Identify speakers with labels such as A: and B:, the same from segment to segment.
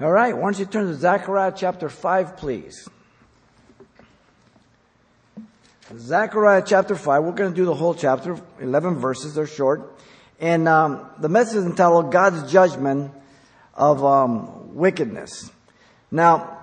A: All right, why don't you turn to Zechariah chapter 5, please. Zechariah chapter 5, we're going to do the whole chapter, 11 verses, they're short. And um, the message is entitled God's Judgment of um, Wickedness. Now,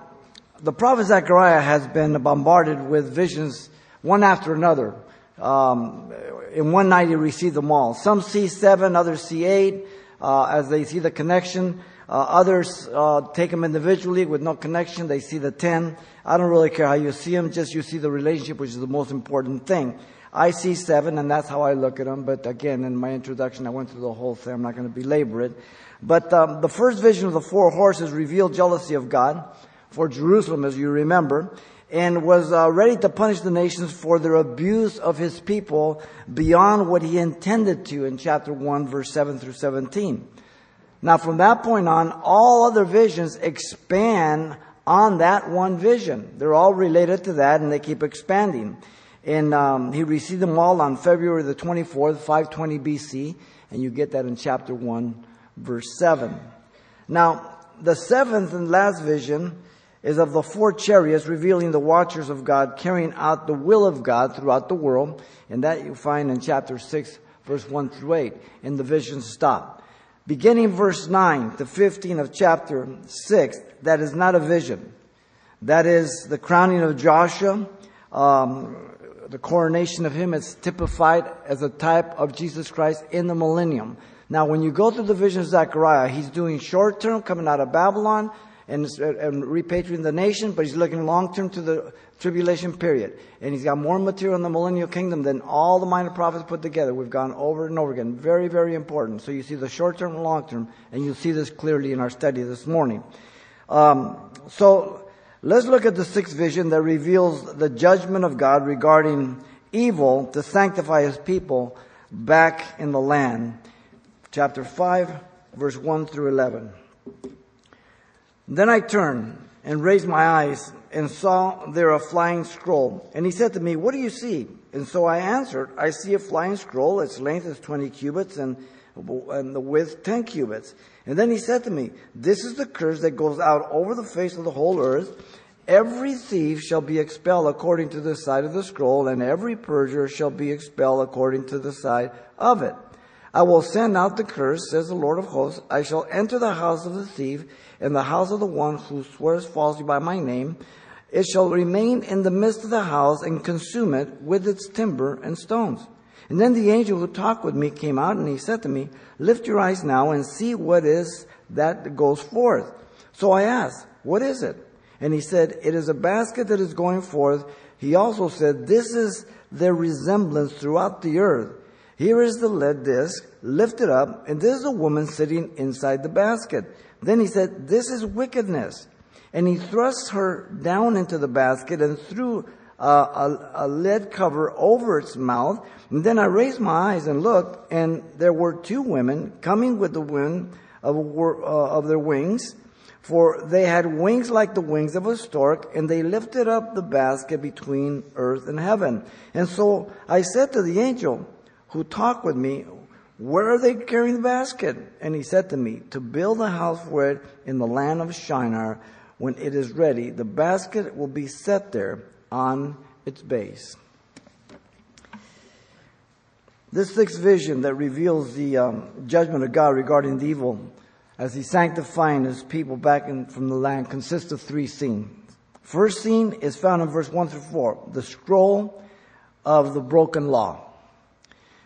A: the prophet Zechariah has been bombarded with visions one after another. Um, in one night he received them all. Some see seven, others see eight, uh, as they see the connection. Uh, others uh, take them individually with no connection. They see the ten. I don't really care how you see them, just you see the relationship, which is the most important thing. I see seven, and that's how I look at them. But again, in my introduction, I went through the whole thing. I'm not going to belabor it. But um, the first vision of the four horses revealed jealousy of God for Jerusalem, as you remember, and was uh, ready to punish the nations for their abuse of his people beyond what he intended to in chapter 1, verse 7 through 17. Now, from that point on, all other visions expand on that one vision. They're all related to that, and they keep expanding. And um, he received them all on February the 24th, 520 BC, and you get that in chapter 1, verse 7. Now, the seventh and last vision is of the four chariots revealing the watchers of God carrying out the will of God throughout the world, and that you find in chapter 6, verse 1 through 8, and the visions stop. Beginning verse 9 to 15 of chapter 6, that is not a vision. That is the crowning of Joshua. Um, the coronation of him is typified as a type of Jesus Christ in the millennium. Now, when you go through the vision of Zechariah, he's doing short term, coming out of Babylon, and, and repatriating the nation, but he's looking long term to the tribulation period. And he's got more material in the millennial kingdom than all the minor prophets put together. We've gone over and over again. Very, very important. So you see the short term and long term, and you'll see this clearly in our study this morning. Um, so let's look at the sixth vision that reveals the judgment of God regarding evil to sanctify his people back in the land. Chapter 5, verse 1 through 11. Then I turned and raised my eyes and saw there a flying scroll. And he said to me, What do you see? And so I answered, I see a flying scroll. Its length is 20 cubits and, and the width 10 cubits. And then he said to me, This is the curse that goes out over the face of the whole earth. Every thief shall be expelled according to the side of the scroll, and every perjurer shall be expelled according to the side of it. I will send out the curse, says the Lord of hosts. I shall enter the house of the thief and the house of the one who swears falsely by my name, it shall remain in the midst of the house and consume it with its timber and stones. And then the angel who talked with me came out and he said to me, Lift your eyes now and see what is that goes forth. So I asked, What is it? And he said, It is a basket that is going forth. He also said, This is their resemblance throughout the earth. Here is the lead disc lifted up, and this is a woman sitting inside the basket. Then he said, This is wickedness. And he thrust her down into the basket and threw a, a, a, lead cover over its mouth. And then I raised my eyes and looked, and there were two women coming with the wind of, uh, of their wings, for they had wings like the wings of a stork, and they lifted up the basket between earth and heaven. And so I said to the angel who talked with me, where are they carrying the basket? And he said to me, To build a house for it in the land of Shinar. When it is ready, the basket will be set there on its base. This sixth vision that reveals the um, judgment of God regarding the evil as He's sanctifying His people back in, from the land consists of three scenes. First scene is found in verse 1 through 4, the scroll of the broken law.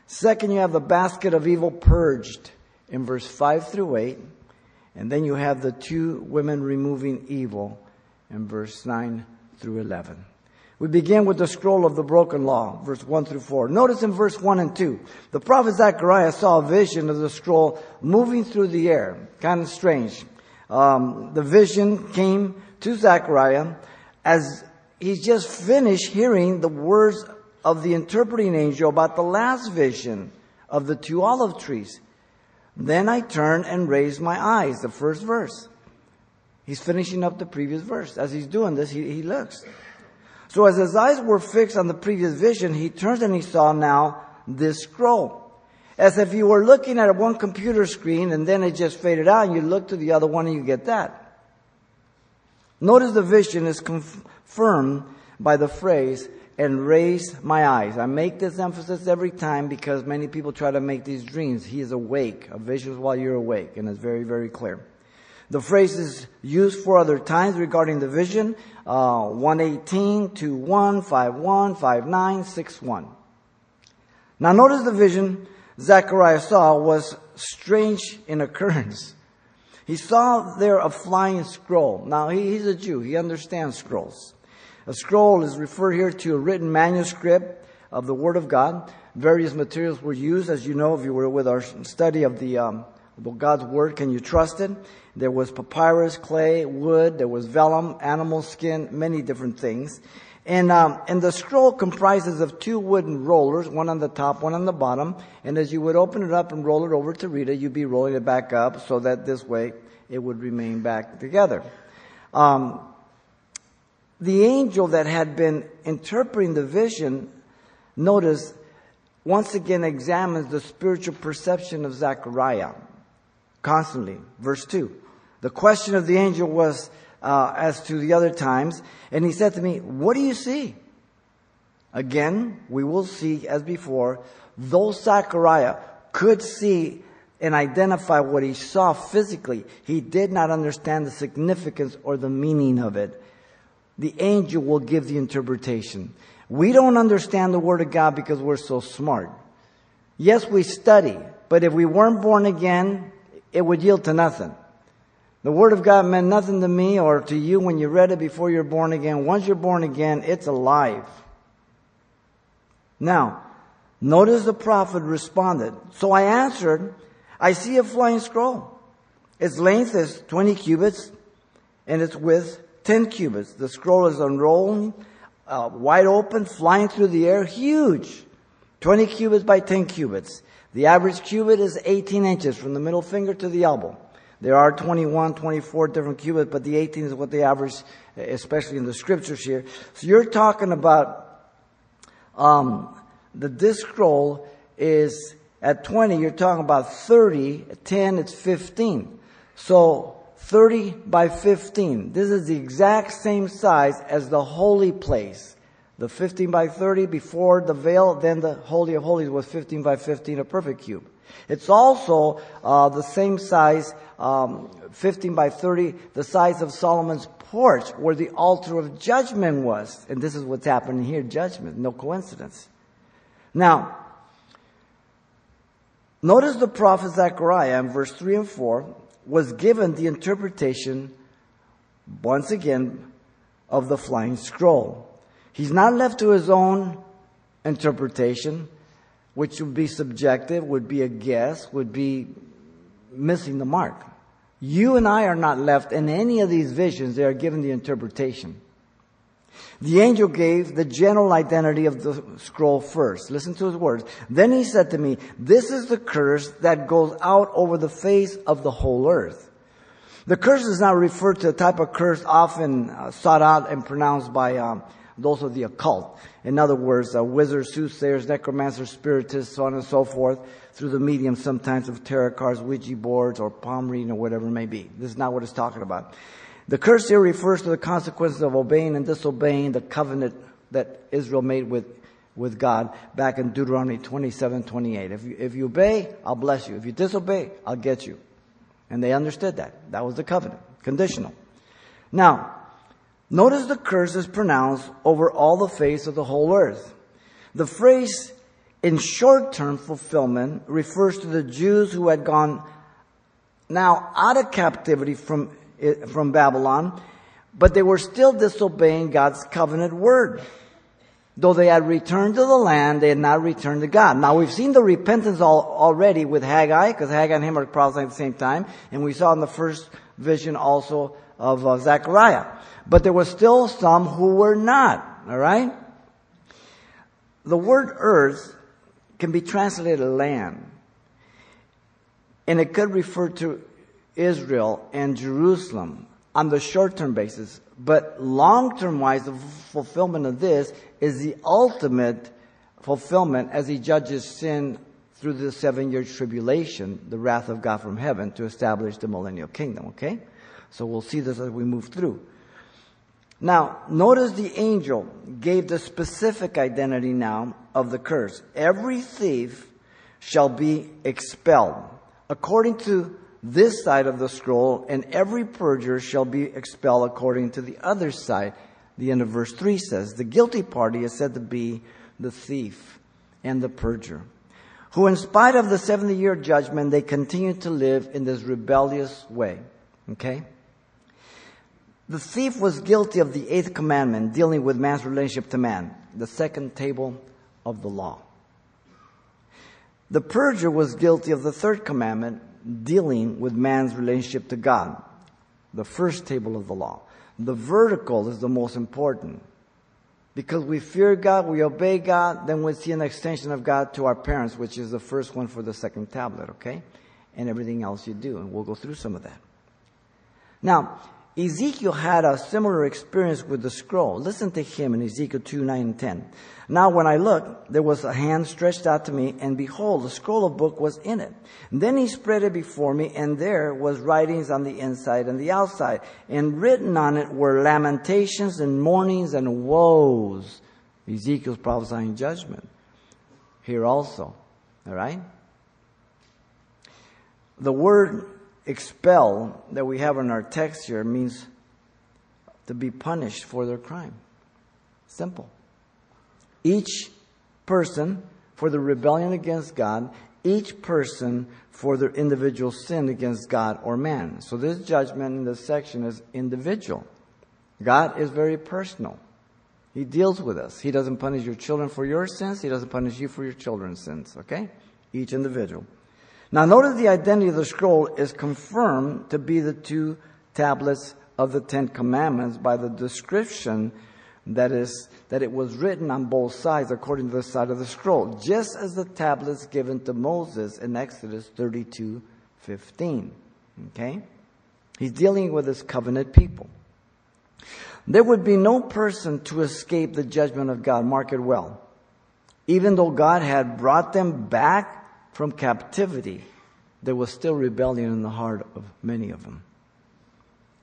A: Second, you have the basket of evil purged in verse 5 through 8. And then you have the two women removing evil in verse 9 through 11. We begin with the scroll of the broken law, verse 1 through 4. Notice in verse 1 and 2, the prophet Zechariah saw a vision of the scroll moving through the air. Kind of strange. Um, the vision came to Zechariah as he just finished hearing the words of the interpreting angel about the last vision of the two olive trees. Then I turned and raised my eyes, the first verse. He's finishing up the previous verse. As he's doing this, he, he looks. So as his eyes were fixed on the previous vision, he turns and he saw now this scroll. As if you were looking at one computer screen and then it just faded out and you look to the other one and you get that. Notice the vision is confirmed by the phrase, and raise my eyes. I make this emphasis every time because many people try to make these dreams. He is awake. A vision is while you're awake, and it's very, very clear. The phrase is used four other times regarding the vision, uh, 118, 21, 51, 59, 61. Now notice the vision Zechariah saw was strange in occurrence. He saw there a flying scroll. Now he, he's a Jew. He understands scrolls. A scroll is referred here to a written manuscript of the Word of God. Various materials were used, as you know, if you were with our study of the um, God's Word. Can you trust it? There was papyrus, clay, wood. There was vellum, animal skin, many different things. And, um, and the scroll comprises of two wooden rollers, one on the top, one on the bottom. And as you would open it up and roll it over to read it, you'd be rolling it back up so that this way it would remain back together. Um, the angel that had been interpreting the vision, notice, once again examines the spiritual perception of Zechariah constantly. Verse 2. The question of the angel was, uh, as to the other times. And he said to me, What do you see? Again, we will see as before, though Zechariah could see and identify what he saw physically, he did not understand the significance or the meaning of it. The angel will give the interpretation. We don't understand the Word of God because we're so smart. Yes, we study, but if we weren't born again, it would yield to nothing. The Word of God meant nothing to me or to you when you read it before you're born again. Once you're born again, it's alive. Now, notice the prophet responded. So I answered, I see a flying scroll. Its length is 20 cubits and its width 10 cubits. The scroll is unrolling, uh, wide open, flying through the air, huge. 20 cubits by 10 cubits. The average cubit is 18 inches from the middle finger to the elbow. There are 21, 24 different cubits, but the 18 is what they average, especially in the scriptures here. So you're talking about um, the disc scroll is at 20, you're talking about 30, 10, it's 15. So 30 by 15. This is the exact same size as the holy place. The 15 by 30 before the veil, then the Holy of Holies was 15 by 15, a perfect cube. It's also uh, the same size, um, 15 by 30, the size of Solomon's porch, where the altar of judgment was. And this is what's happening here judgment, no coincidence. Now, notice the prophet Zechariah in verse 3 and 4 was given the interpretation, once again, of the flying scroll. He's not left to his own interpretation which would be subjective, would be a guess, would be missing the mark. You and I are not left in any of these visions, they are given the interpretation. The angel gave the general identity of the scroll first. Listen to his words. Then he said to me, This is the curse that goes out over the face of the whole earth. The curse is not referred to a type of curse often uh, sought out and pronounced by um, those of the occult. In other words, uh, wizards, soothsayers, necromancers, spiritists, so on and so forth, through the medium sometimes of tarot cards, Ouija boards, or palm reading, or whatever it may be. This is not what it's talking about. The curse here refers to the consequences of obeying and disobeying the covenant that Israel made with, with God back in Deuteronomy 27, 28. If you, if you obey, I'll bless you. If you disobey, I'll get you. And they understood that. That was the covenant. Conditional. Now, Notice the curse is pronounced over all the face of the whole earth. The phrase in short term fulfillment refers to the Jews who had gone now out of captivity from, from Babylon, but they were still disobeying God's covenant word. Though they had returned to the land, they had not returned to God. Now we've seen the repentance all, already with Haggai, because Haggai and him are prophesying at the same time, and we saw in the first vision also of uh, Zechariah. But there were still some who were not. All right? The word earth can be translated land. And it could refer to Israel and Jerusalem on the short term basis. But long term wise, the fulfillment of this is the ultimate fulfillment as he judges sin through the seven year tribulation, the wrath of God from heaven to establish the millennial kingdom. Okay? So we'll see this as we move through. Now, notice the angel gave the specific identity now of the curse. Every thief shall be expelled. According to this side of the scroll, and every perjurer shall be expelled according to the other side. The end of verse 3 says, The guilty party is said to be the thief and the perjurer, who, in spite of the 70 year judgment, they continue to live in this rebellious way. Okay? The thief was guilty of the eighth commandment dealing with man's relationship to man, the second table of the law. The perjurer was guilty of the third commandment dealing with man's relationship to God, the first table of the law. The vertical is the most important. Because we fear God, we obey God, then we see an extension of God to our parents, which is the first one for the second tablet, okay? And everything else you do. And we'll go through some of that. Now, Ezekiel had a similar experience with the scroll. Listen to him in Ezekiel 2, 9, and 10. Now when I looked, there was a hand stretched out to me, and behold, a scroll of book was in it. And then he spread it before me, and there was writings on the inside and the outside. And written on it were lamentations and mournings and woes. Ezekiel's prophesying judgment. Here also. Alright? The word expel that we have in our text here means to be punished for their crime. Simple. Each person for the rebellion against God, each person for their individual sin against God or man. So this judgment in this section is individual. God is very personal. He deals with us. He doesn't punish your children for your sins. He doesn't punish you for your children's sins. Okay? Each individual. Now notice the identity of the scroll is confirmed to be the two tablets of the Ten Commandments by the description that is that it was written on both sides according to the side of the scroll, just as the tablets given to Moses in Exodus 32 15. Okay? He's dealing with his covenant people. There would be no person to escape the judgment of God, mark it well. Even though God had brought them back from captivity, there was still rebellion in the heart of many of them.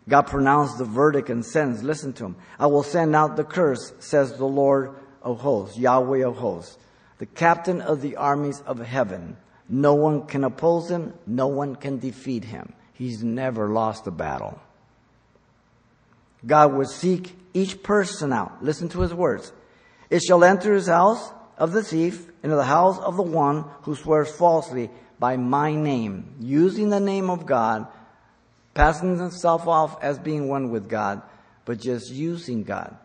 A: God pronounced the verdict and sentence. Listen to him. I will send out the curse, says the Lord of hosts, Yahweh of hosts, the captain of the armies of heaven. No one can oppose him. No one can defeat him. He's never lost a battle. God would seek each person out. Listen to his words. It shall enter his house of the thief into the house of the one who swears falsely by my name, using the name of God, passing himself off as being one with God, but just using God.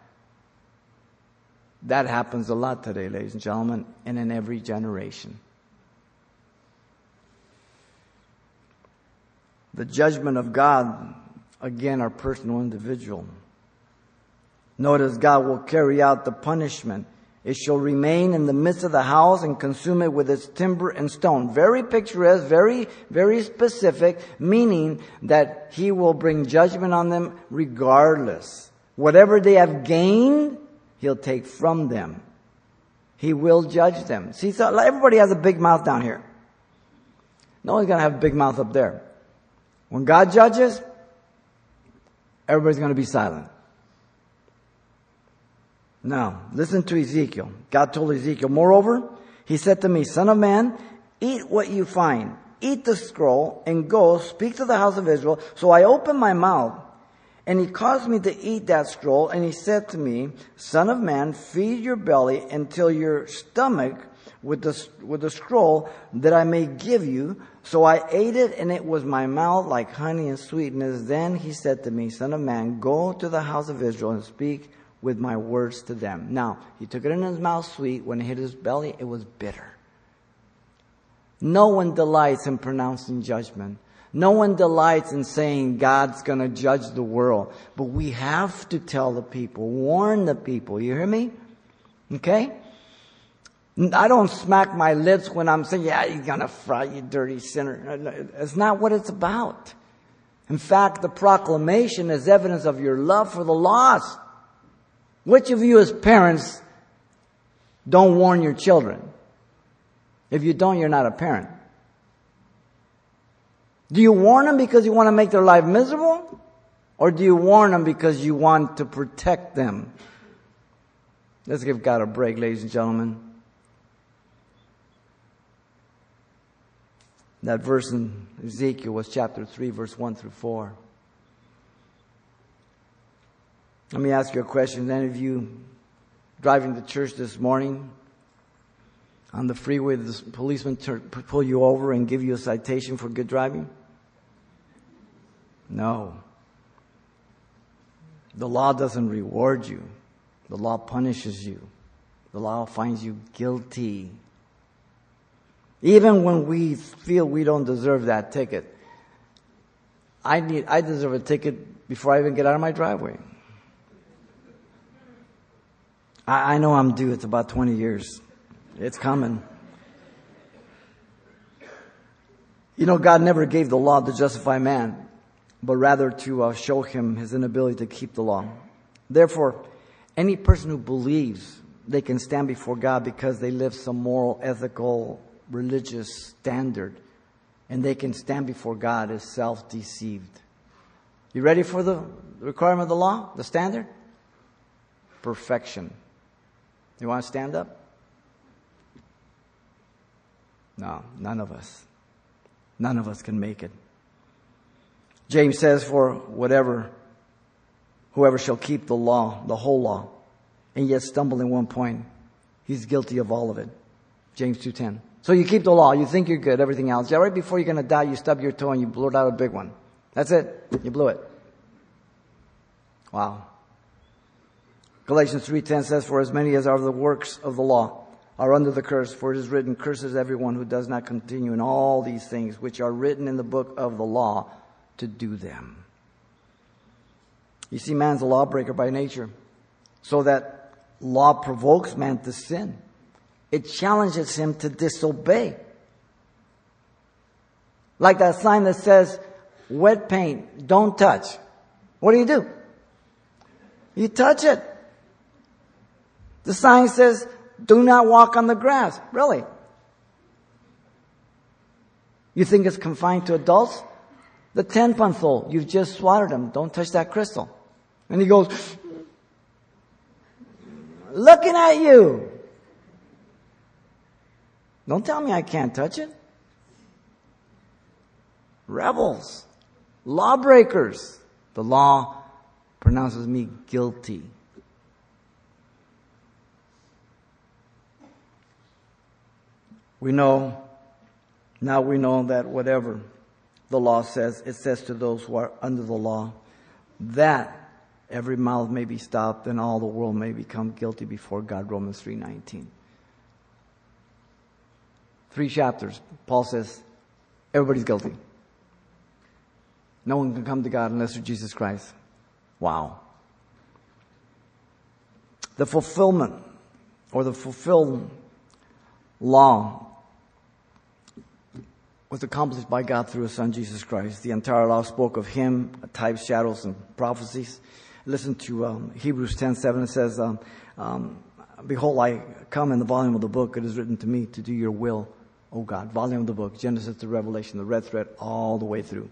A: That happens a lot today, ladies and gentlemen, and in every generation. The judgment of God, again, are personal, individual. Notice God will carry out the punishment it shall remain in the midst of the house and consume it with its timber and stone. Very picturesque, very, very specific, meaning that he will bring judgment on them regardless. Whatever they have gained, he'll take from them. He will judge them. See, so everybody has a big mouth down here. No one's gonna have a big mouth up there. When God judges, everybody's gonna be silent. Now, listen to Ezekiel. God told Ezekiel, moreover, he said to me, son of man, eat what you find. Eat the scroll and go speak to the house of Israel. So I opened my mouth and he caused me to eat that scroll and he said to me, son of man, feed your belly until your stomach with the, with the scroll that I may give you. So I ate it and it was my mouth like honey and sweetness. Then he said to me, son of man, go to the house of Israel and speak with my words to them. Now, he took it in his mouth sweet. When it hit his belly, it was bitter. No one delights in pronouncing judgment. No one delights in saying God's going to judge the world. But we have to tell the people, warn the people. You hear me? Okay? I don't smack my lips when I'm saying, yeah, you're going to fry, you dirty sinner. It's not what it's about. In fact, the proclamation is evidence of your love for the lost. Which of you as parents don't warn your children? If you don't, you're not a parent. Do you warn them because you want to make their life miserable? Or do you warn them because you want to protect them? Let's give God a break, ladies and gentlemen. That verse in Ezekiel was chapter 3, verse 1 through 4. Let me ask you a question. Any of you driving to church this morning on the freeway, the policeman pull you over and give you a citation for good driving? No. The law doesn't reward you. The law punishes you. The law finds you guilty. Even when we feel we don't deserve that ticket. I need, I deserve a ticket before I even get out of my driveway. I, I know I'm due. It's about 20 years. It's coming. You know, God never gave the law to justify man, but rather to uh, show him his inability to keep the law. Therefore, any person who believes they can stand before God because they live some moral, ethical, religious standard, and they can stand before God is self deceived. You ready for the requirement of the law, the standard? Perfection. You want to stand up? No, none of us. None of us can make it. James says, For whatever, whoever shall keep the law, the whole law, and yet stumble in one point, he's guilty of all of it. James 2.10. So you keep the law, you think you're good, everything else. Yeah, right before you're gonna die, you stub your toe and you blurt out a big one. That's it. You blew it. Wow. Galatians 3.10 says, For as many as are the works of the law are under the curse, for it is written, Curses everyone who does not continue in all these things which are written in the book of the law to do them. You see, man's a lawbreaker by nature. So that law provokes man to sin. It challenges him to disobey. Like that sign that says, wet paint, don't touch. What do you do? You touch it. The sign says, do not walk on the grass. Really? You think it's confined to adults? The 10 month old, you've just swatted him. Don't touch that crystal. And he goes, looking at you. Don't tell me I can't touch it. Rebels, lawbreakers. The law pronounces me guilty. We know, now we know that whatever the law says, it says to those who are under the law, that every mouth may be stopped and all the world may become guilty before God. Romans 3.19. Three chapters. Paul says, everybody's guilty. No one can come to God unless through Jesus Christ. Wow. The fulfillment or the fulfilled law was accomplished by God through His Son Jesus Christ. The entire law spoke of Him, types, shadows, and prophecies. Listen to um, Hebrews 10:7. It says, um, um, "Behold, I come in the volume of the book. It is written to me to do Your will, O God." Volume of the book, Genesis to Revelation, the red thread all the way through.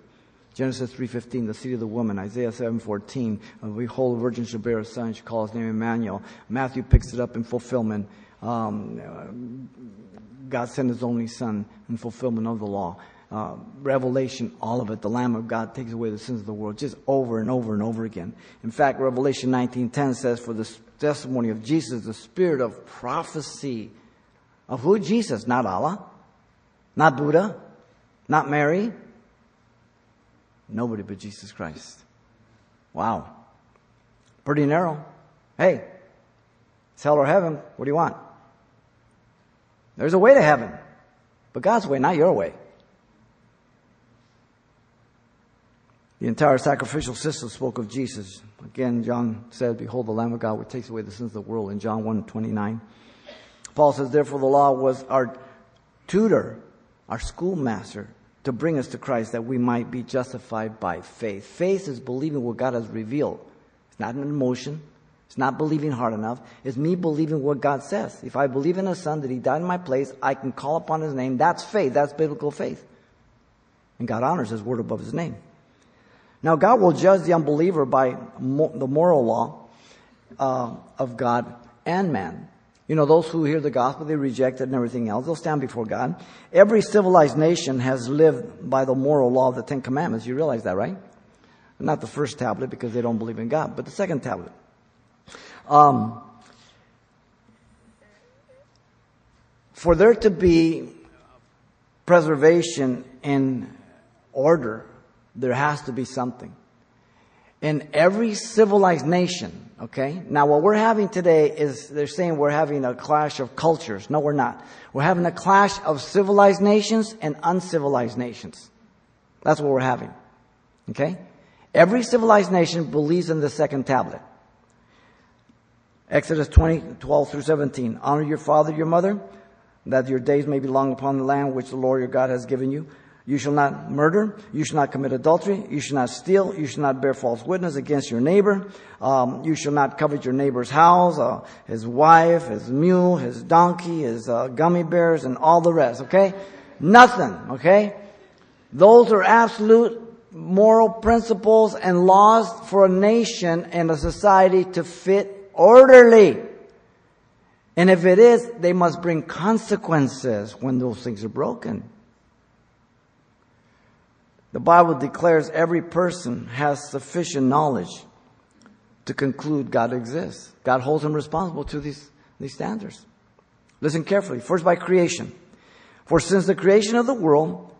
A: Genesis 3.15, the seed of the woman. Isaiah 7.14, behold, a virgin shall bear a son, she calls his name Emmanuel. Matthew picks it up in fulfillment. Um, God sent his only son in fulfillment of the law. Uh, Revelation, all of it, the Lamb of God takes away the sins of the world, just over and over and over again. In fact, Revelation 19.10 says, for the testimony of Jesus, the spirit of prophecy. Of who? Jesus, not Allah, not Buddha, not Mary, nobody but Jesus Christ. Wow. Pretty narrow. Hey, it's hell or heaven. What do you want? There's a way to heaven, but God's way, not your way. The entire sacrificial system spoke of Jesus. Again, John said, Behold the Lamb of God which takes away the sins of the world in John 1 29. Paul says, Therefore the law was our tutor, our schoolmaster, to bring us to Christ that we might be justified by faith. Faith is believing what God has revealed. It's not an emotion. It's not believing hard enough. It's me believing what God says. If I believe in a son that he died in my place, I can call upon his name. That's faith. That's biblical faith. And God honors his word above his name. Now, God will judge the unbeliever by mo- the moral law uh, of God and man. You know, those who hear the gospel, they reject it and everything else, they'll stand before God. Every civilized nation has lived by the moral law of the Ten Commandments. You realize that, right? Not the first tablet because they don't believe in God, but the second tablet. Um, for there to be preservation in order, there has to be something. In every civilized nation, okay? Now what we're having today is they're saying we're having a clash of cultures. No, we're not. We're having a clash of civilized nations and uncivilized nations. That's what we're having. Okay? Every civilized nation believes in the second tablet. Exodus 20, 12 through 17. Honor your father, your mother, that your days may be long upon the land which the Lord your God has given you. You shall not murder. You shall not commit adultery. You shall not steal. You shall not bear false witness against your neighbor. Um, you shall not covet your neighbor's house, uh, his wife, his mule, his donkey, his uh, gummy bears, and all the rest. Okay, nothing. Okay, those are absolute moral principles and laws for a nation and a society to fit orderly. And if it is, they must bring consequences when those things are broken. The Bible declares every person has sufficient knowledge to conclude God exists. God holds him responsible to these, these standards. Listen carefully. First, by creation. For since the creation of the world,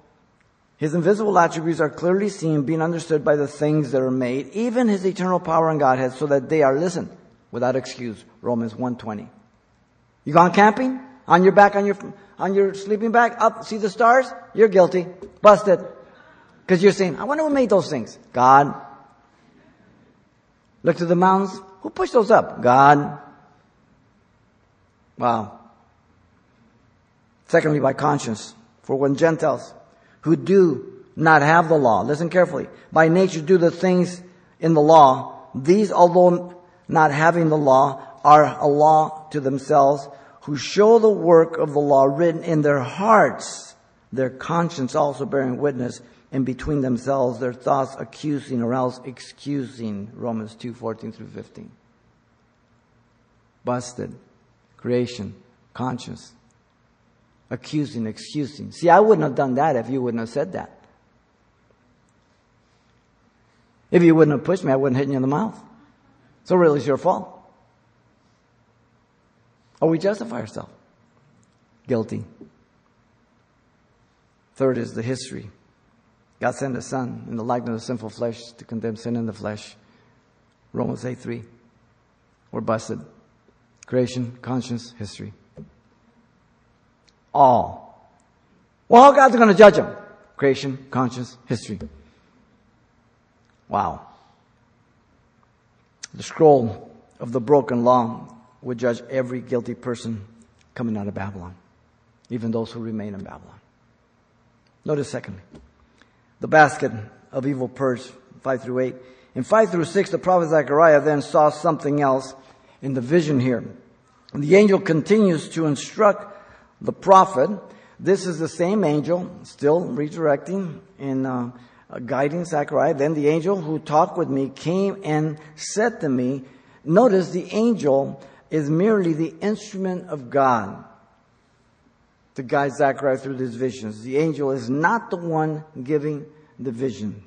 A: his invisible attributes are clearly seen, being understood by the things that are made, even his eternal power and Godhead, so that they are, listen, without excuse. Romans 1.20. You gone camping? On your back, on your, on your sleeping bag? Up, see the stars? You're guilty. Busted. Because you're saying, I wonder who made those things. God. Look to the mountains. Who pushed those up? God. Wow. Secondly, by conscience. For when Gentiles who do not have the law, listen carefully, by nature do the things in the law, these, although not having the law, are a law to themselves, who show the work of the law written in their hearts, their conscience also bearing witness, and between themselves their thoughts accusing or else excusing. Romans 2 14 through 15. Busted. Creation. Conscience. Accusing, excusing. See, I wouldn't have done that if you wouldn't have said that. If you wouldn't have pushed me, I wouldn't have hit you in the mouth. So really it's your fault. Or we justify ourselves. Guilty. Third is the history. God sent His Son in the likeness of sinful flesh to condemn sin in the flesh. Romans 8 3. We're busted. Creation, conscience, history. All. Well, how God's going to judge them? Creation, conscience, history. Wow. The scroll of the broken law would judge every guilty person coming out of Babylon, even those who remain in Babylon. Notice secondly, the basket of evil purged, 5 through 8. In 5 through 6, the prophet Zechariah then saw something else in the vision here. The angel continues to instruct the prophet. This is the same angel, still redirecting and uh, guiding Zechariah. Then the angel who talked with me came and said to me, Notice the angel is merely the instrument of God to guide Zechariah through these visions. The angel is not the one giving the vision.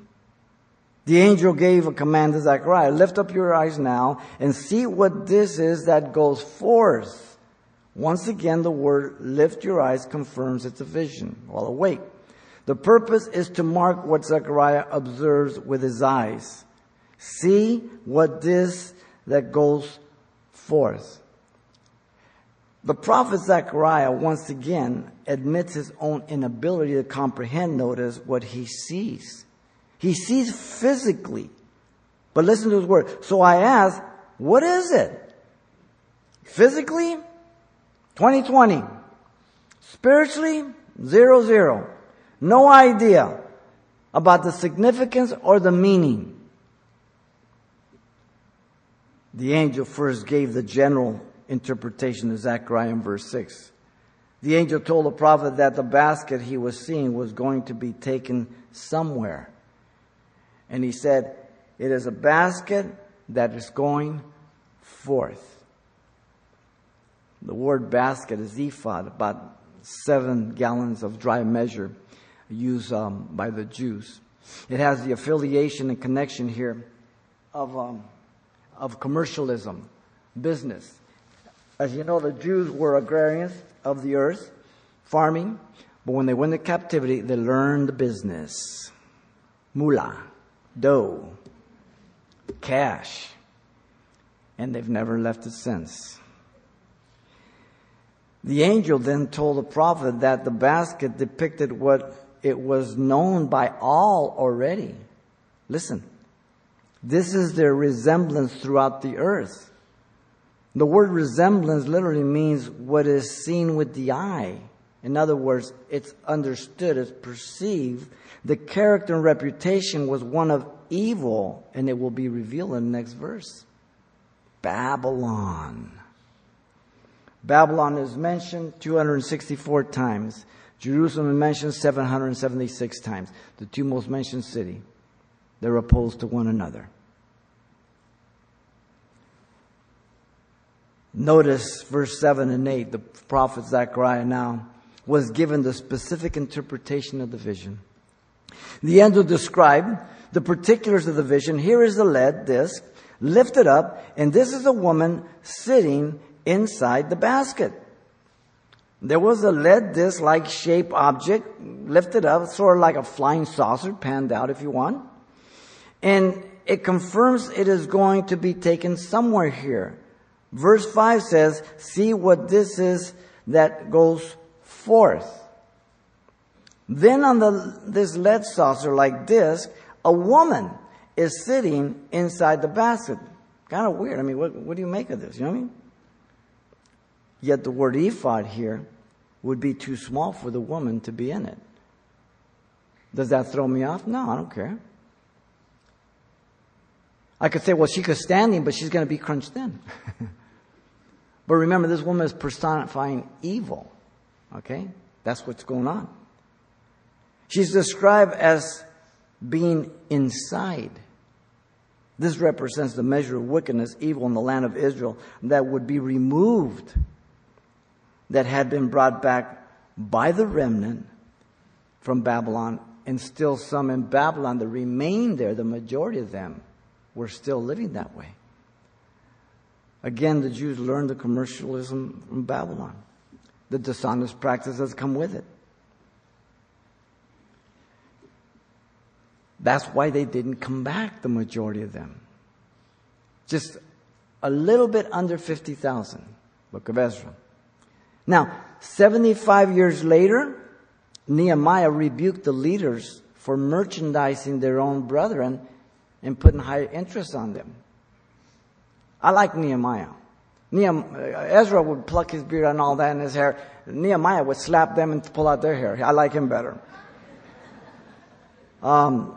A: The angel gave a command to Zechariah, lift up your eyes now and see what this is that goes forth. Once again, the word lift your eyes confirms it's a vision. while awake. The purpose is to mark what Zechariah observes with his eyes. See what this that goes forth. The prophet Zechariah once again admits his own inability to comprehend, notice, what he sees. He sees physically. But listen to his word. So I ask, what is it? Physically, 2020. Spiritually, zero zero. No idea about the significance or the meaning. The angel first gave the general interpretation of Zechariah in verse 6. The angel told the prophet that the basket he was seeing was going to be taken somewhere. And he said, It is a basket that is going forth. The word basket is ephod, about seven gallons of dry measure used um, by the Jews. It has the affiliation and connection here of, um, of commercialism, business. As you know, the Jews were agrarians of the earth, farming, but when they went into captivity, they learned the business. Moolah, dough, cash, and they've never left it since. The angel then told the prophet that the basket depicted what it was known by all already. Listen, this is their resemblance throughout the earth. The word resemblance literally means what is seen with the eye. In other words, it's understood, it's perceived. The character and reputation was one of evil, and it will be revealed in the next verse. Babylon. Babylon is mentioned 264 times. Jerusalem is mentioned 776 times. The two most mentioned city. They're opposed to one another. Notice verse 7 and 8. The prophet Zechariah now was given the specific interpretation of the vision. The angel described the particulars of the vision. Here is the lead disc lifted up, and this is a woman sitting inside the basket. There was a lead disc like shape object lifted up, sort of like a flying saucer, panned out if you want. And it confirms it is going to be taken somewhere here. Verse 5 says, See what this is that goes forth. Then on the, this lead saucer like disc, a woman is sitting inside the basket. Kind of weird. I mean, what, what do you make of this? You know what I mean? Yet the word ephod here would be too small for the woman to be in it. Does that throw me off? No, I don't care. I could say, well, she could stand standing, but she's going to be crunched in. but remember, this woman is personifying evil. Okay? That's what's going on. She's described as being inside. This represents the measure of wickedness, evil in the land of Israel that would be removed that had been brought back by the remnant from Babylon, and still some in Babylon that remained there, the majority of them were still living that way. Again, the Jews learned the commercialism from Babylon. The dishonest practices come with it. That's why they didn't come back, the majority of them. Just a little bit under 50,000, Book of Ezra. Now, 75 years later, Nehemiah rebuked the leaders for merchandising their own brethren and putting high interest on them. I like Nehemiah. Nehemiah. Ezra would pluck his beard and all that in his hair. Nehemiah would slap them and pull out their hair. I like him better. Um,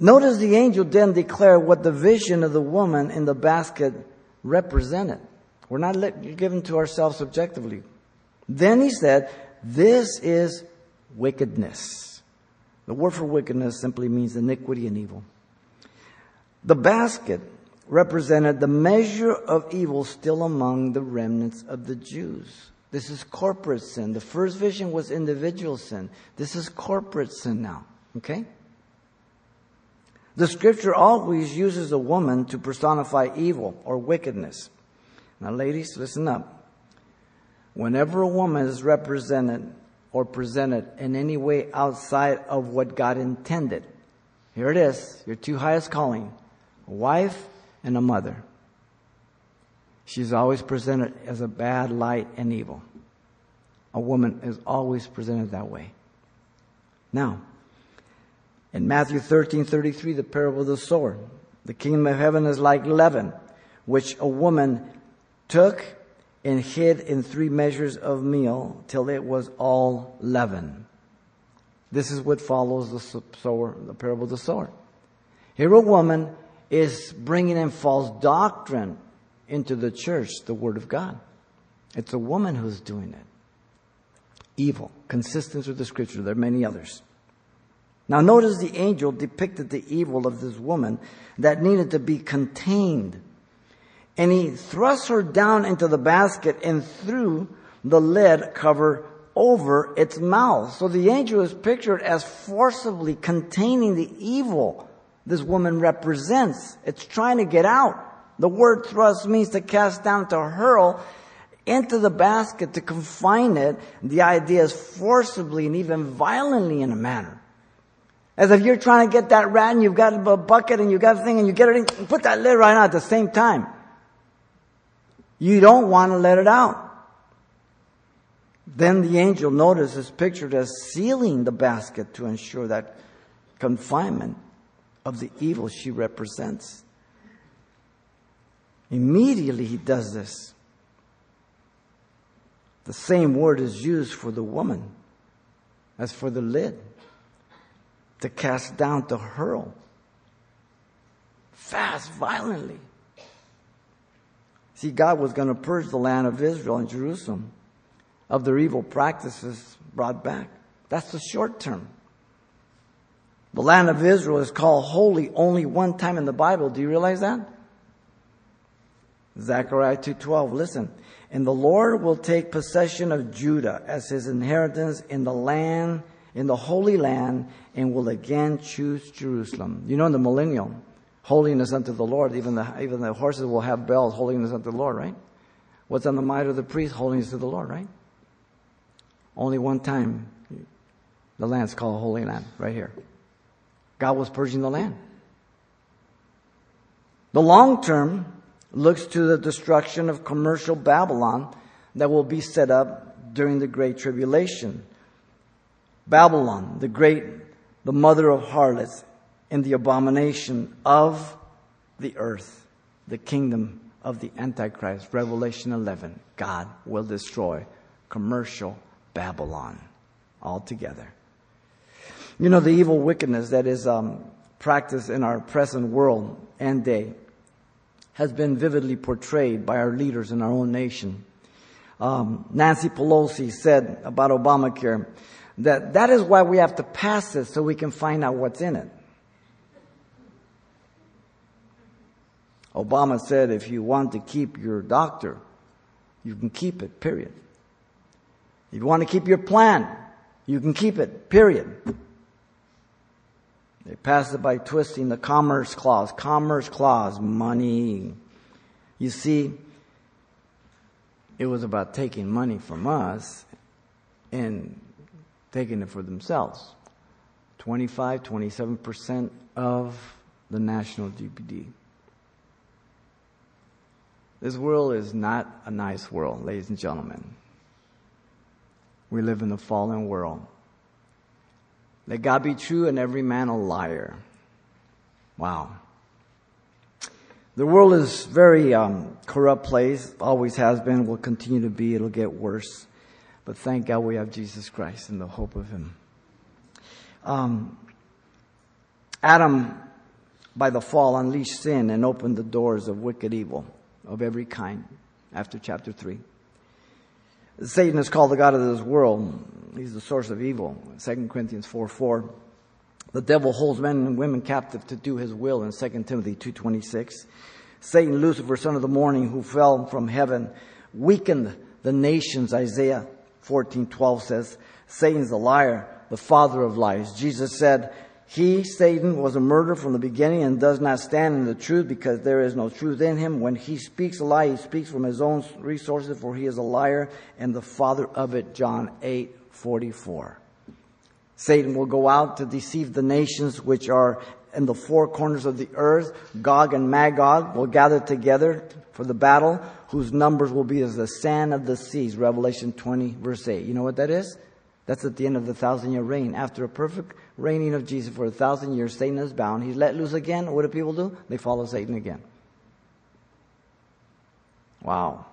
A: notice the angel then declared what the vision of the woman in the basket represented. We're not given to ourselves subjectively. Then he said, This is wickedness. The word for wickedness simply means iniquity and evil. The basket represented the measure of evil still among the remnants of the Jews. This is corporate sin. The first vision was individual sin. This is corporate sin now. Okay? The scripture always uses a woman to personify evil or wickedness. Now, ladies, listen up. Whenever a woman is represented or presented in any way outside of what God intended, here it is, your two highest calling, a wife and a mother. She's always presented as a bad light and evil. A woman is always presented that way. Now, in Matthew 13 33, the parable of the sower, the kingdom of heaven is like leaven, which a woman took and hid in three measures of meal till it was all leaven. This is what follows the sower, the parable of the sower. Here a woman is bringing in false doctrine into the church, the word of God. It's a woman who's doing it. Evil, consistent with the scripture. There are many others. Now notice the angel depicted the evil of this woman that needed to be contained. And he thrust her down into the basket and threw the lid cover over its mouth. So the angel is pictured as forcibly containing the evil this woman represents. It's trying to get out. The word thrust means to cast down, to hurl into the basket, to confine it. The idea is forcibly and even violently in a manner. As if you're trying to get that rat and you've got a bucket and you've got a thing and you get it in, put that lid right on at the same time. You don't want to let it out. Then the angel, notice, is pictured as sealing the basket to ensure that confinement of the evil she represents. Immediately he does this. The same word is used for the woman as for the lid to cast down, to hurl. Fast, violently. See, God was going to purge the land of Israel and Jerusalem of their evil practices brought back. That's the short term. The land of Israel is called holy only one time in the Bible. Do you realize that? Zechariah 2:12. Listen. And the Lord will take possession of Judah as his inheritance in the land, in the holy land, and will again choose Jerusalem. You know, in the millennial, holiness unto the Lord, even the, even the horses will have bells, holiness unto the Lord, right? What's on the mind of the priest? Holiness to the Lord, right? Only one time the land's called Holy Land, right here. God was purging the land. The long term looks to the destruction of commercial Babylon that will be set up during the Great Tribulation. Babylon, the great, the mother of harlots and the abomination of the earth, the kingdom of the Antichrist. Revelation 11. God will destroy commercial Babylon altogether. You know, the evil wickedness that is um, practiced in our present world and day has been vividly portrayed by our leaders in our own nation. Um, Nancy Pelosi said about Obamacare that that is why we have to pass it so we can find out what's in it. Obama said if you want to keep your doctor, you can keep it, period. If you want to keep your plan, you can keep it, period. They passed it by twisting the commerce clause. Commerce clause, money. You see, it was about taking money from us and taking it for themselves. 25, 27% of the national GDP. This world is not a nice world, ladies and gentlemen. We live in a fallen world. Let God be true and every man a liar. Wow. The world is very um, corrupt place, always has been, will continue to be. It'll get worse. But thank God we have Jesus Christ and the hope of Him. Um, Adam, by the fall, unleashed sin and opened the doors of wicked evil of every kind after chapter 3. Satan is called the God of this world. He's the source of evil. 2 Corinthians 4 4. The devil holds men and women captive to do his will in 2 Timothy 2.26. Satan, Lucifer, son of the morning, who fell from heaven, weakened the nations, Isaiah 14.12 says. Satan's a liar, the father of lies. Jesus said, he, Satan, was a murderer from the beginning and does not stand in the truth because there is no truth in him. When he speaks a lie, he speaks from his own resources, for he is a liar and the father of it. John 8 44. Satan will go out to deceive the nations which are in the four corners of the earth. Gog and Magog will gather together for the battle, whose numbers will be as the sand of the seas. Revelation 20, verse 8. You know what that is? That's at the end of the thousand year reign. After a perfect reigning of Jesus for a thousand years, Satan is bound. He's let loose again. What do people do? They follow Satan again. Wow.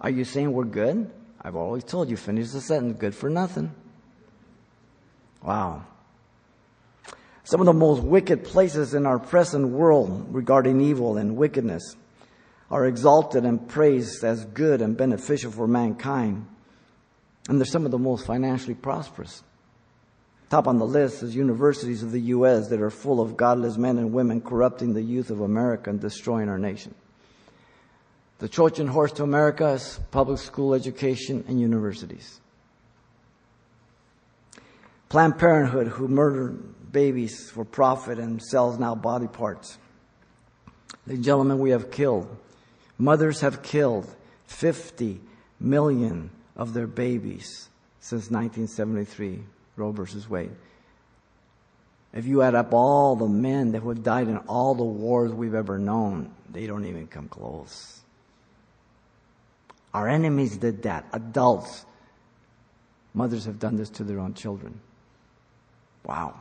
A: Are you saying we're good? I've always told you, finish the sentence, good for nothing. Wow. Some of the most wicked places in our present world regarding evil and wickedness are exalted and praised as good and beneficial for mankind. And they're some of the most financially prosperous. Top on the list is universities of the U.S. that are full of godless men and women corrupting the youth of America and destroying our nation. The Trojan horse to America is public school education and universities. Planned Parenthood, who murdered babies for profit and sells now body parts. The gentlemen we have killed. Mothers have killed 50 million of their babies since 1973. Roe versus Wade. If you add up all the men that have died in all the wars we've ever known, they don't even come close. Our enemies did that. Adults. Mothers have done this to their own children. Wow.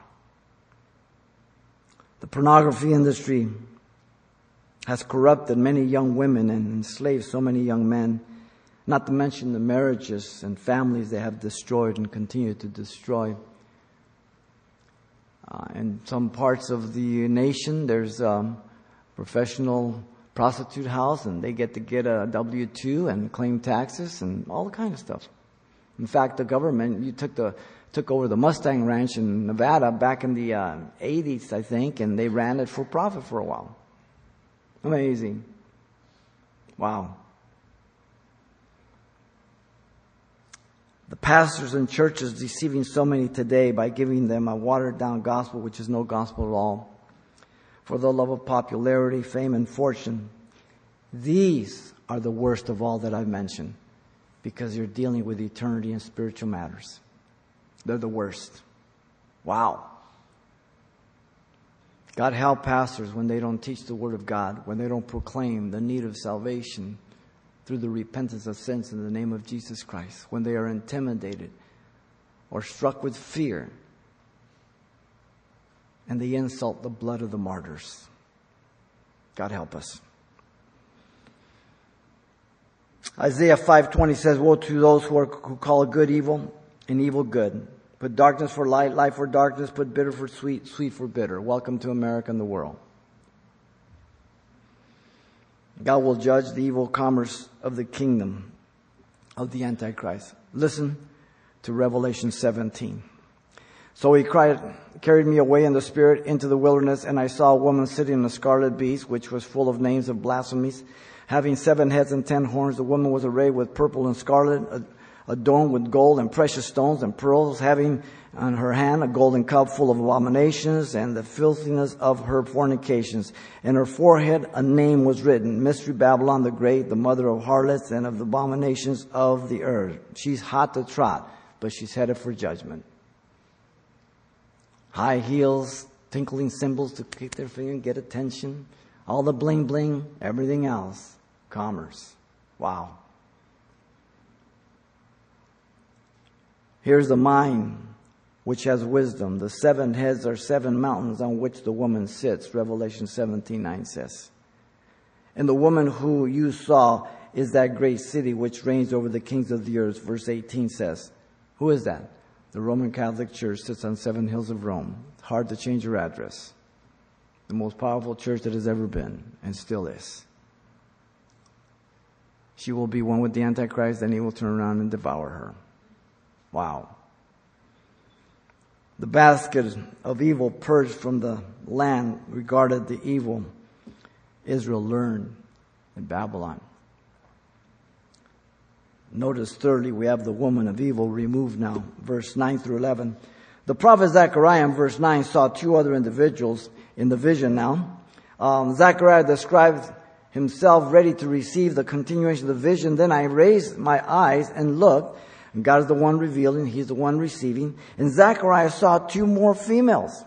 A: The pornography industry has corrupted many young women and enslaved so many young men. Not to mention the marriages and families they have destroyed and continue to destroy. Uh, in some parts of the nation, there's a um, professional prostitute house, and they get to get a W two and claim taxes and all the kind of stuff. In fact, the government you took the took over the Mustang Ranch in Nevada back in the uh, 80s, I think, and they ran it for profit for a while. Amazing. Wow. The pastors and churches deceiving so many today by giving them a watered down gospel, which is no gospel at all, for the love of popularity, fame, and fortune. These are the worst of all that I've mentioned because you're dealing with eternity and spiritual matters. They're the worst. Wow. God help pastors when they don't teach the Word of God, when they don't proclaim the need of salvation through the repentance of sins in the name of Jesus Christ, when they are intimidated or struck with fear and they insult the blood of the martyrs. God help us. Isaiah 5:20 says, "Woe to those who, are, who call good evil and evil good. Put darkness for light, light for darkness, put bitter for sweet, sweet for bitter. Welcome to America and the world." God will judge the evil commerce of the kingdom of the Antichrist. Listen to Revelation 17. So he cried, carried me away in the spirit into the wilderness, and I saw a woman sitting on a scarlet beast, which was full of names of blasphemies, having seven heads and ten horns. The woman was arrayed with purple and scarlet, adorned with gold and precious stones and pearls, having on her hand a golden cup full of abominations and the filthiness of her fornications. In her forehead a name was written, Mystery Babylon the Great, the mother of harlots and of the abominations of the earth. She's hot to trot, but she's headed for judgment. High heels, tinkling cymbals to kick their finger and get attention. All the bling bling, everything else. Commerce. Wow. Here's the mind which has wisdom. The seven heads are seven mountains on which the woman sits, Revelation 17 9 says. And the woman who you saw is that great city which reigns over the kings of the earth, verse 18 says. Who is that? The Roman Catholic Church sits on seven hills of Rome. Hard to change her address. The most powerful church that has ever been and still is. She will be one with the Antichrist, and he will turn around and devour her. Wow. The basket of evil purged from the land regarded the evil Israel learned in Babylon. Notice thirdly, we have the woman of evil removed now, verse 9 through 11. The prophet Zechariah in verse 9 saw two other individuals in the vision now. Um, Zechariah described himself ready to receive the continuation of the vision. Then I raised my eyes and looked, and God is the one revealing, He's the one receiving. And Zechariah saw two more females.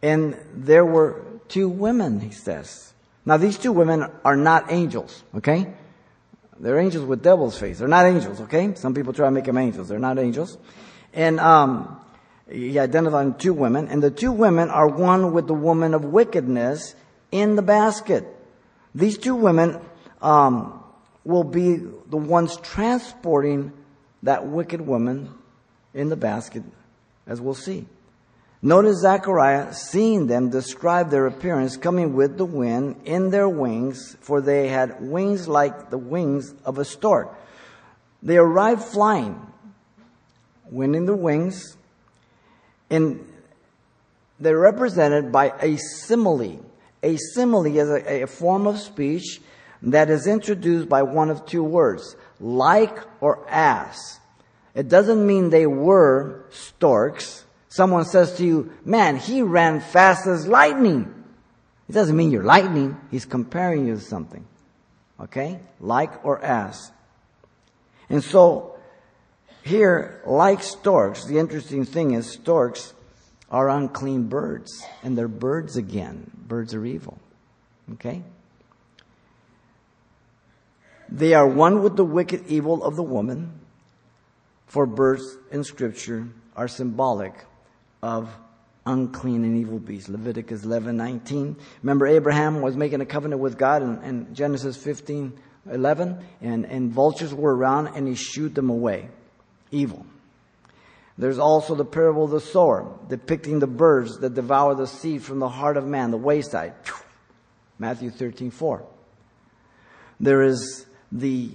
A: And there were two women, he says. Now these two women are not angels, okay? They're angels with devil's face. They're not angels, okay? Some people try to make them angels. They're not angels. And, um, he identified two women, and the two women are one with the woman of wickedness in the basket. These two women, um, will be the ones transporting that wicked woman in the basket, as we'll see. Notice Zechariah, seeing them, describe their appearance coming with the wind in their wings, for they had wings like the wings of a stork. They arrived flying, wind in the wings, And they're represented by a simile. A simile is a, a form of speech that is introduced by one of two words, like or as. It doesn't mean they were storks. Someone says to you, man, he ran fast as lightning. It doesn't mean you're lightning. He's comparing you to something. Okay? Like or as. And so, here, like storks, the interesting thing is storks are unclean birds. And they're birds again. Birds are evil. Okay? They are one with the wicked evil of the woman, for birds in scripture are symbolic of unclean and evil beasts. Leviticus 11, 19. Remember Abraham was making a covenant with God in, in Genesis 15, 11, and, and vultures were around and he shooed them away. Evil. There's also the parable of the sower, depicting the birds that devour the seed from the heart of man, the wayside. Matthew 13, 4. There is the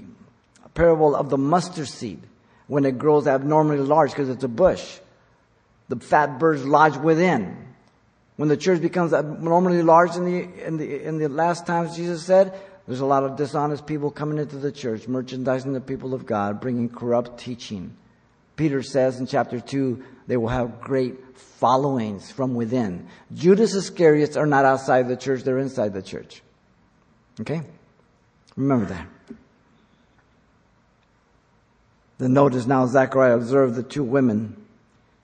A: parable of the mustard seed when it grows abnormally large because it's a bush. The fat birds lodge within. When the church becomes abnormally large in the, in the, in the last times, Jesus said, there's a lot of dishonest people coming into the church, merchandising the people of God, bringing corrupt teaching. Peter says in chapter 2, they will have great followings from within. Judas Iscariot are not outside the church, they're inside the church. Okay? Remember that. The note is now Zechariah observed the two women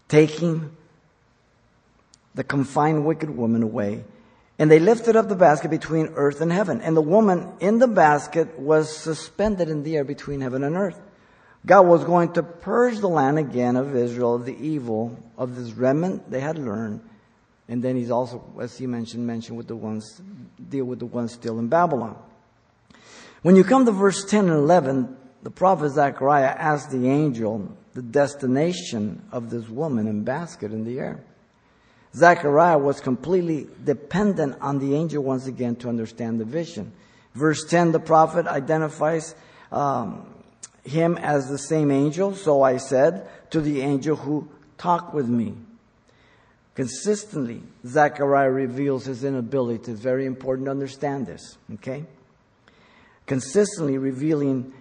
A: taking the confined wicked woman away. And they lifted up the basket between earth and heaven. And the woman in the basket was suspended in the air between heaven and earth. God was going to purge the land again of Israel of the evil of this remnant they had learned. And then he's also, as he mentioned, mentioned with the ones, deal with the ones still in Babylon. When you come to verse 10 and 11, the prophet Zechariah asked the angel the destination of this woman and basket in the air. Zechariah was completely dependent on the angel once again to understand the vision. Verse 10, the prophet identifies um, him as the same angel. So I said to the angel who talked with me. Consistently, Zechariah reveals his inability. It's very important to understand this, okay? Consistently revealing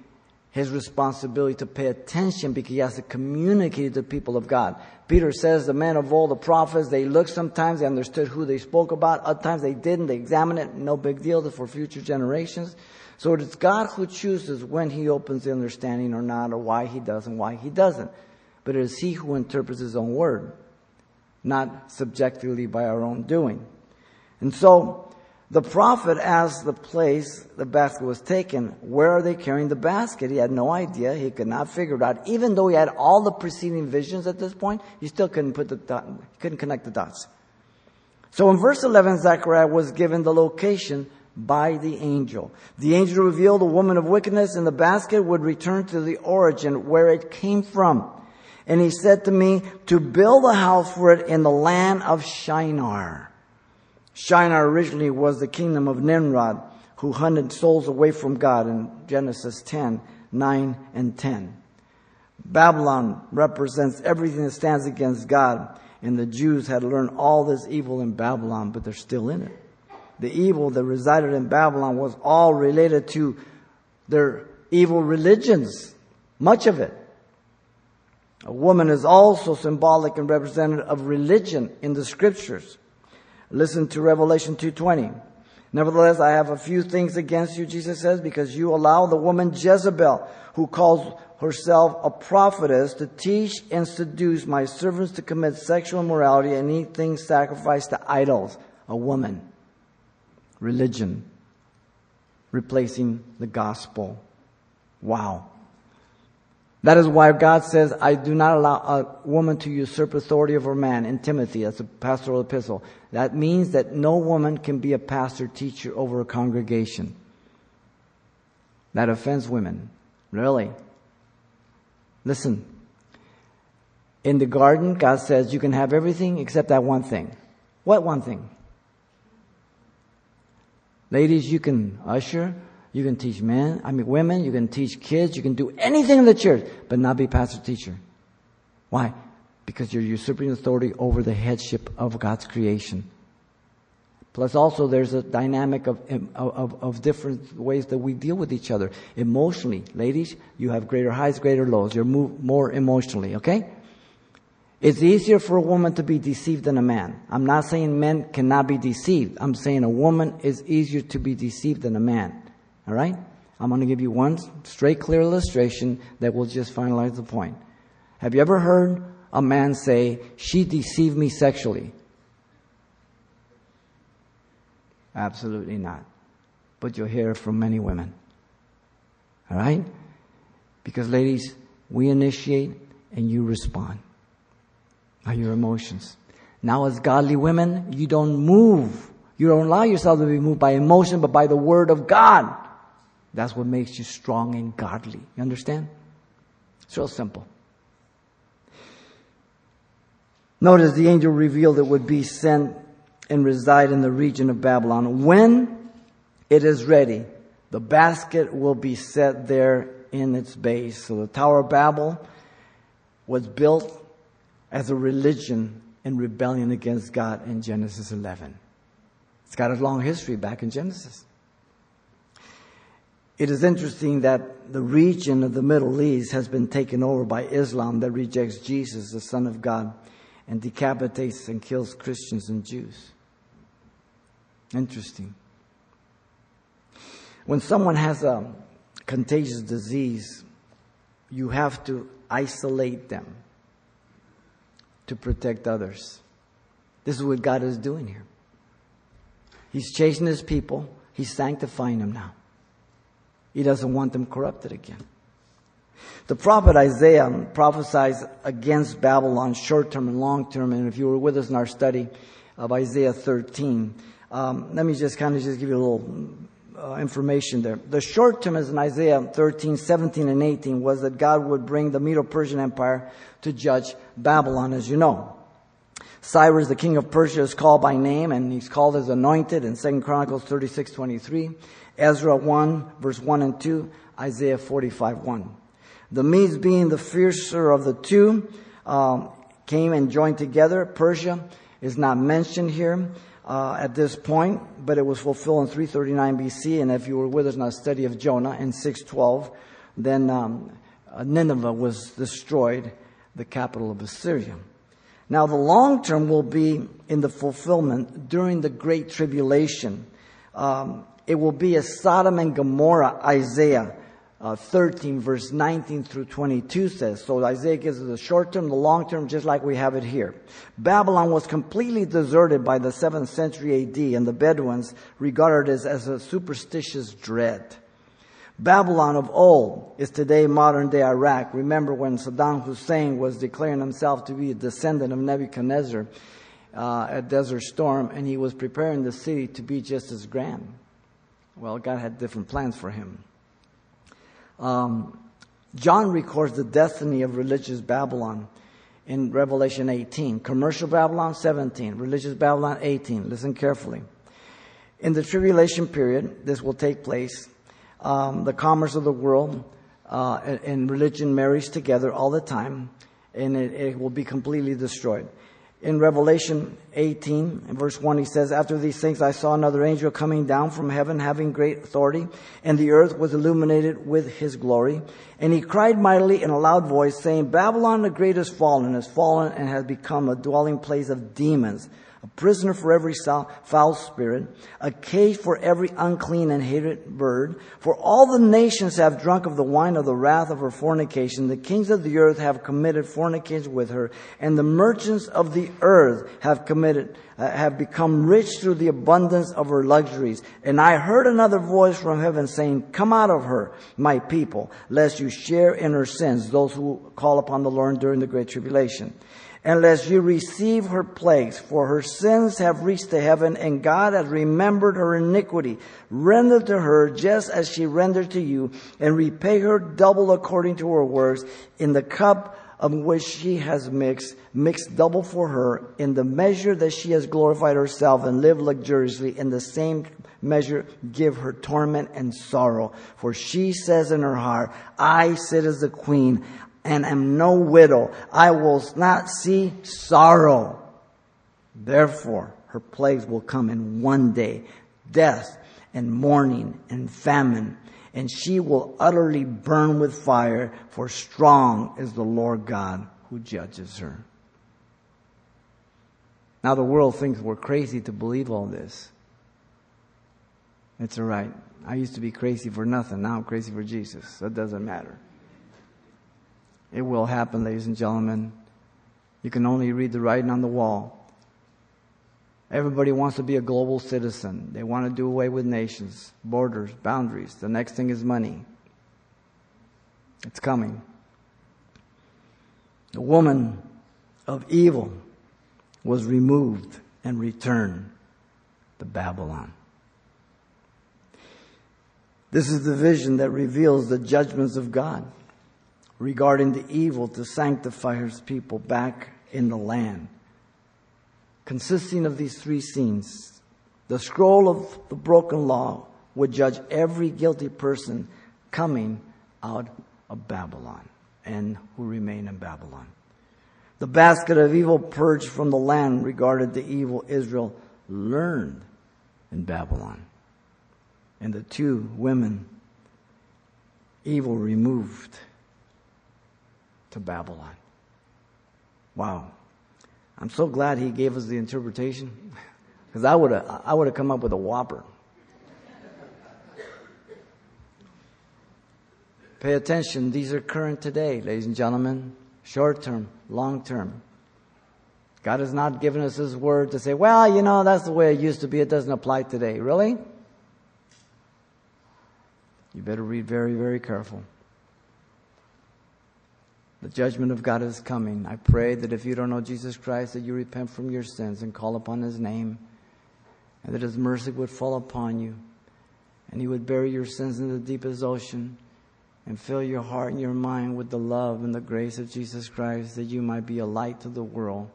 A: his responsibility to pay attention because he has to communicate to the people of God. Peter says the men of all the prophets, they looked sometimes, they understood who they spoke about, other times they didn't, they examined it, no big deal for future generations. So it's God who chooses when he opens the understanding or not, or why he does and why he doesn't. But it is he who interprets his own word, not subjectively by our own doing. And so, the prophet asked the place the basket was taken, where are they carrying the basket? He had no idea. He could not figure it out. Even though he had all the preceding visions at this point, he still couldn't put the dot, couldn't connect the dots. So in verse 11, Zechariah was given the location by the angel. The angel revealed the woman of wickedness in the basket would return to the origin where it came from. And he said to me to build a house for it in the land of Shinar. Shinar originally was the kingdom of Nimrod, who hunted souls away from God in Genesis 10, 9, and 10. Babylon represents everything that stands against God, and the Jews had learned all this evil in Babylon, but they're still in it. The evil that resided in Babylon was all related to their evil religions, much of it. A woman is also symbolic and representative of religion in the scriptures. Listen to Revelation 2.20. Nevertheless, I have a few things against you, Jesus says, because you allow the woman Jezebel, who calls herself a prophetess, to teach and seduce my servants to commit sexual immorality and eat things sacrificed to idols. A woman. Religion. Replacing the gospel. Wow. That is why God says, I do not allow a woman to usurp authority over man in Timothy. That's a pastoral epistle. That means that no woman can be a pastor teacher over a congregation. That offends women. Really. Listen. In the garden, God says you can have everything except that one thing. What one thing? Ladies, you can usher, you can teach men, I mean women, you can teach kids, you can do anything in the church, but not be pastor teacher. Why? because you're usurping authority over the headship of God's creation. Plus also there's a dynamic of, of, of different ways that we deal with each other. Emotionally, ladies, you have greater highs, greater lows. You're more emotionally, okay? It's easier for a woman to be deceived than a man. I'm not saying men cannot be deceived. I'm saying a woman is easier to be deceived than a man. Alright? I'm going to give you one straight, clear illustration that will just finalize the point. Have you ever heard a man say, she deceived me sexually? Absolutely not. But you'll hear from many women. All right? Because, ladies, we initiate and you respond by your emotions. Now, as godly women, you don't move. You don't allow yourself to be moved by emotion, but by the Word of God. That's what makes you strong and godly. You understand? It's real simple. Notice the angel revealed it would be sent and reside in the region of Babylon. When it is ready, the basket will be set there in its base. So the Tower of Babel was built as a religion in rebellion against God in Genesis 11. It's got a long history back in Genesis. It is interesting that the region of the Middle East has been taken over by Islam that rejects Jesus, the Son of God, and decapitates and kills Christians and Jews. Interesting. When someone has a contagious disease, you have to isolate them to protect others. This is what God is doing here. He's chasing his people. He's sanctifying them now. He doesn't want them corrupted again. The prophet Isaiah prophesies against Babylon short term and long term. And if you were with us in our study of Isaiah 13, um, let me just kind of just give you a little uh, information there. The short term is in Isaiah 13, 17, and 18 was that God would bring the Medo-Persian Empire to judge Babylon, as you know. Cyrus, the king of Persia, is called by name, and he's called as anointed in 2 Chronicles 36, 23, Ezra 1, verse 1 and 2, Isaiah 45, 1. The Medes being the fiercer of the two, um, came and joined together. Persia is not mentioned here uh, at this point, but it was fulfilled in 339 BC. And if you were with us in our study of Jonah in 612, then um, uh, Nineveh was destroyed, the capital of Assyria. Now, the long term will be in the fulfillment during the Great Tribulation. Um, it will be as Sodom and Gomorrah, Isaiah uh, 13, verse 19 through 22 says. So Isaiah gives us the short term, the long term, just like we have it here. Babylon was completely deserted by the 7th century AD, and the Bedouins regarded it as a superstitious dread. Babylon of old is today modern day Iraq. Remember when Saddam Hussein was declaring himself to be a descendant of Nebuchadnezzar uh, at Desert Storm, and he was preparing the city to be just as grand. Well, God had different plans for him. Um, John records the destiny of religious Babylon in Revelation 18. Commercial Babylon 17. Religious Babylon 18. Listen carefully. In the tribulation period, this will take place. Um, the commerce of the world uh, and religion marries together all the time, and it, it will be completely destroyed in Revelation 18, in verse 1, he says, After these things I saw another angel coming down from heaven, having great authority, and the earth was illuminated with his glory. And he cried mightily in a loud voice, saying, Babylon the great is fallen, has fallen, and has become a dwelling place of demons a prisoner for every foul spirit, a cage for every unclean and hated bird. For all the nations have drunk of the wine of the wrath of her fornication. The kings of the earth have committed fornication with her, and the merchants of the earth have committed, uh, have become rich through the abundance of her luxuries. And I heard another voice from heaven saying, Come out of her, my people, lest you share in her sins, those who call upon the Lord during the great tribulation unless you receive her plagues, for her sins have reached to heaven, and God has remembered her iniquity. Render to her just as she rendered to you, and repay her double according to her works in the cup of which she has mixed, mixed double for her in the measure that she has glorified herself and lived luxuriously in the same measure give her torment and sorrow. For she says in her heart, I sit as the queen. And am no widow. I will not see sorrow. Therefore, her plagues will come in one day, death and mourning and famine, and she will utterly burn with fire, for strong is the Lord God who judges her. Now the world thinks we're crazy to believe all this. It's alright. I used to be crazy for nothing. Now I'm crazy for Jesus. That doesn't matter. It will happen, ladies and gentlemen. You can only read the writing on the wall. Everybody wants to be a global citizen. They want to do away with nations, borders, boundaries. The next thing is money. It's coming. The woman of evil was removed and returned to Babylon. This is the vision that reveals the judgments of God regarding the evil to sanctify his people back in the land. Consisting of these three scenes, the scroll of the broken law would judge every guilty person coming out of Babylon and who remain in Babylon. The basket of evil purged from the land regarded the evil Israel learned in Babylon. And the two women, evil removed to Babylon. Wow. I'm so glad he gave us the interpretation because I would have I would have come up with a whopper. Pay attention, these are current today, ladies and gentlemen. Short term, long term. God has not given us His word to say, well, you know, that's the way it used to be. It doesn't apply today. Really? You better read very, very careful. The judgment of God is coming. I pray that if you don't know Jesus Christ, that you repent from your sins and call upon His name, and that His mercy would fall upon you, and He would bury your sins in the deepest ocean, and fill your heart and your mind with the love and the grace of Jesus Christ, that you might be a light to the world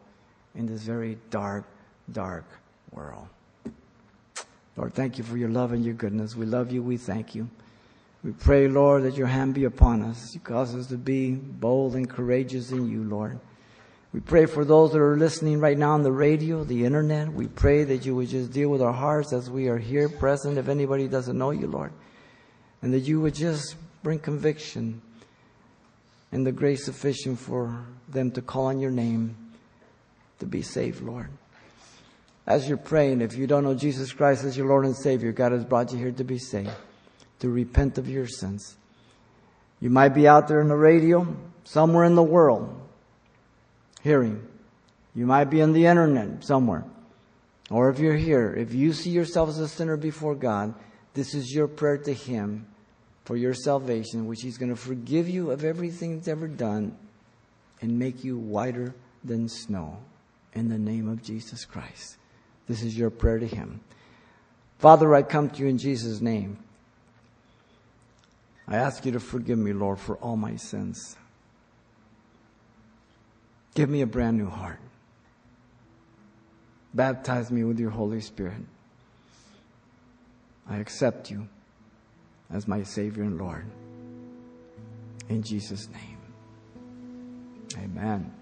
A: in this very dark, dark world. Lord, thank you for your love and your goodness. We love you. We thank you. We pray, Lord, that your hand be upon us. You cause us to be bold and courageous in you, Lord. We pray for those that are listening right now on the radio, the internet. We pray that you would just deal with our hearts as we are here present, if anybody doesn't know you, Lord. And that you would just bring conviction and the grace sufficient for them to call on your name to be saved, Lord. As you're praying, if you don't know Jesus Christ as your Lord and Savior, God has brought you here to be saved to repent of your sins. You might be out there in the radio, somewhere in the world, hearing. You might be on the internet somewhere. Or if you're here, if you see yourself as a sinner before God, this is your prayer to Him for your salvation, which He's going to forgive you of everything that's ever done and make you whiter than snow in the name of Jesus Christ. This is your prayer to Him. Father, I come to you in Jesus' name. I ask you to forgive me, Lord, for all my sins. Give me a brand new heart. Baptize me with your Holy Spirit. I accept you as my Savior and Lord. In Jesus' name. Amen.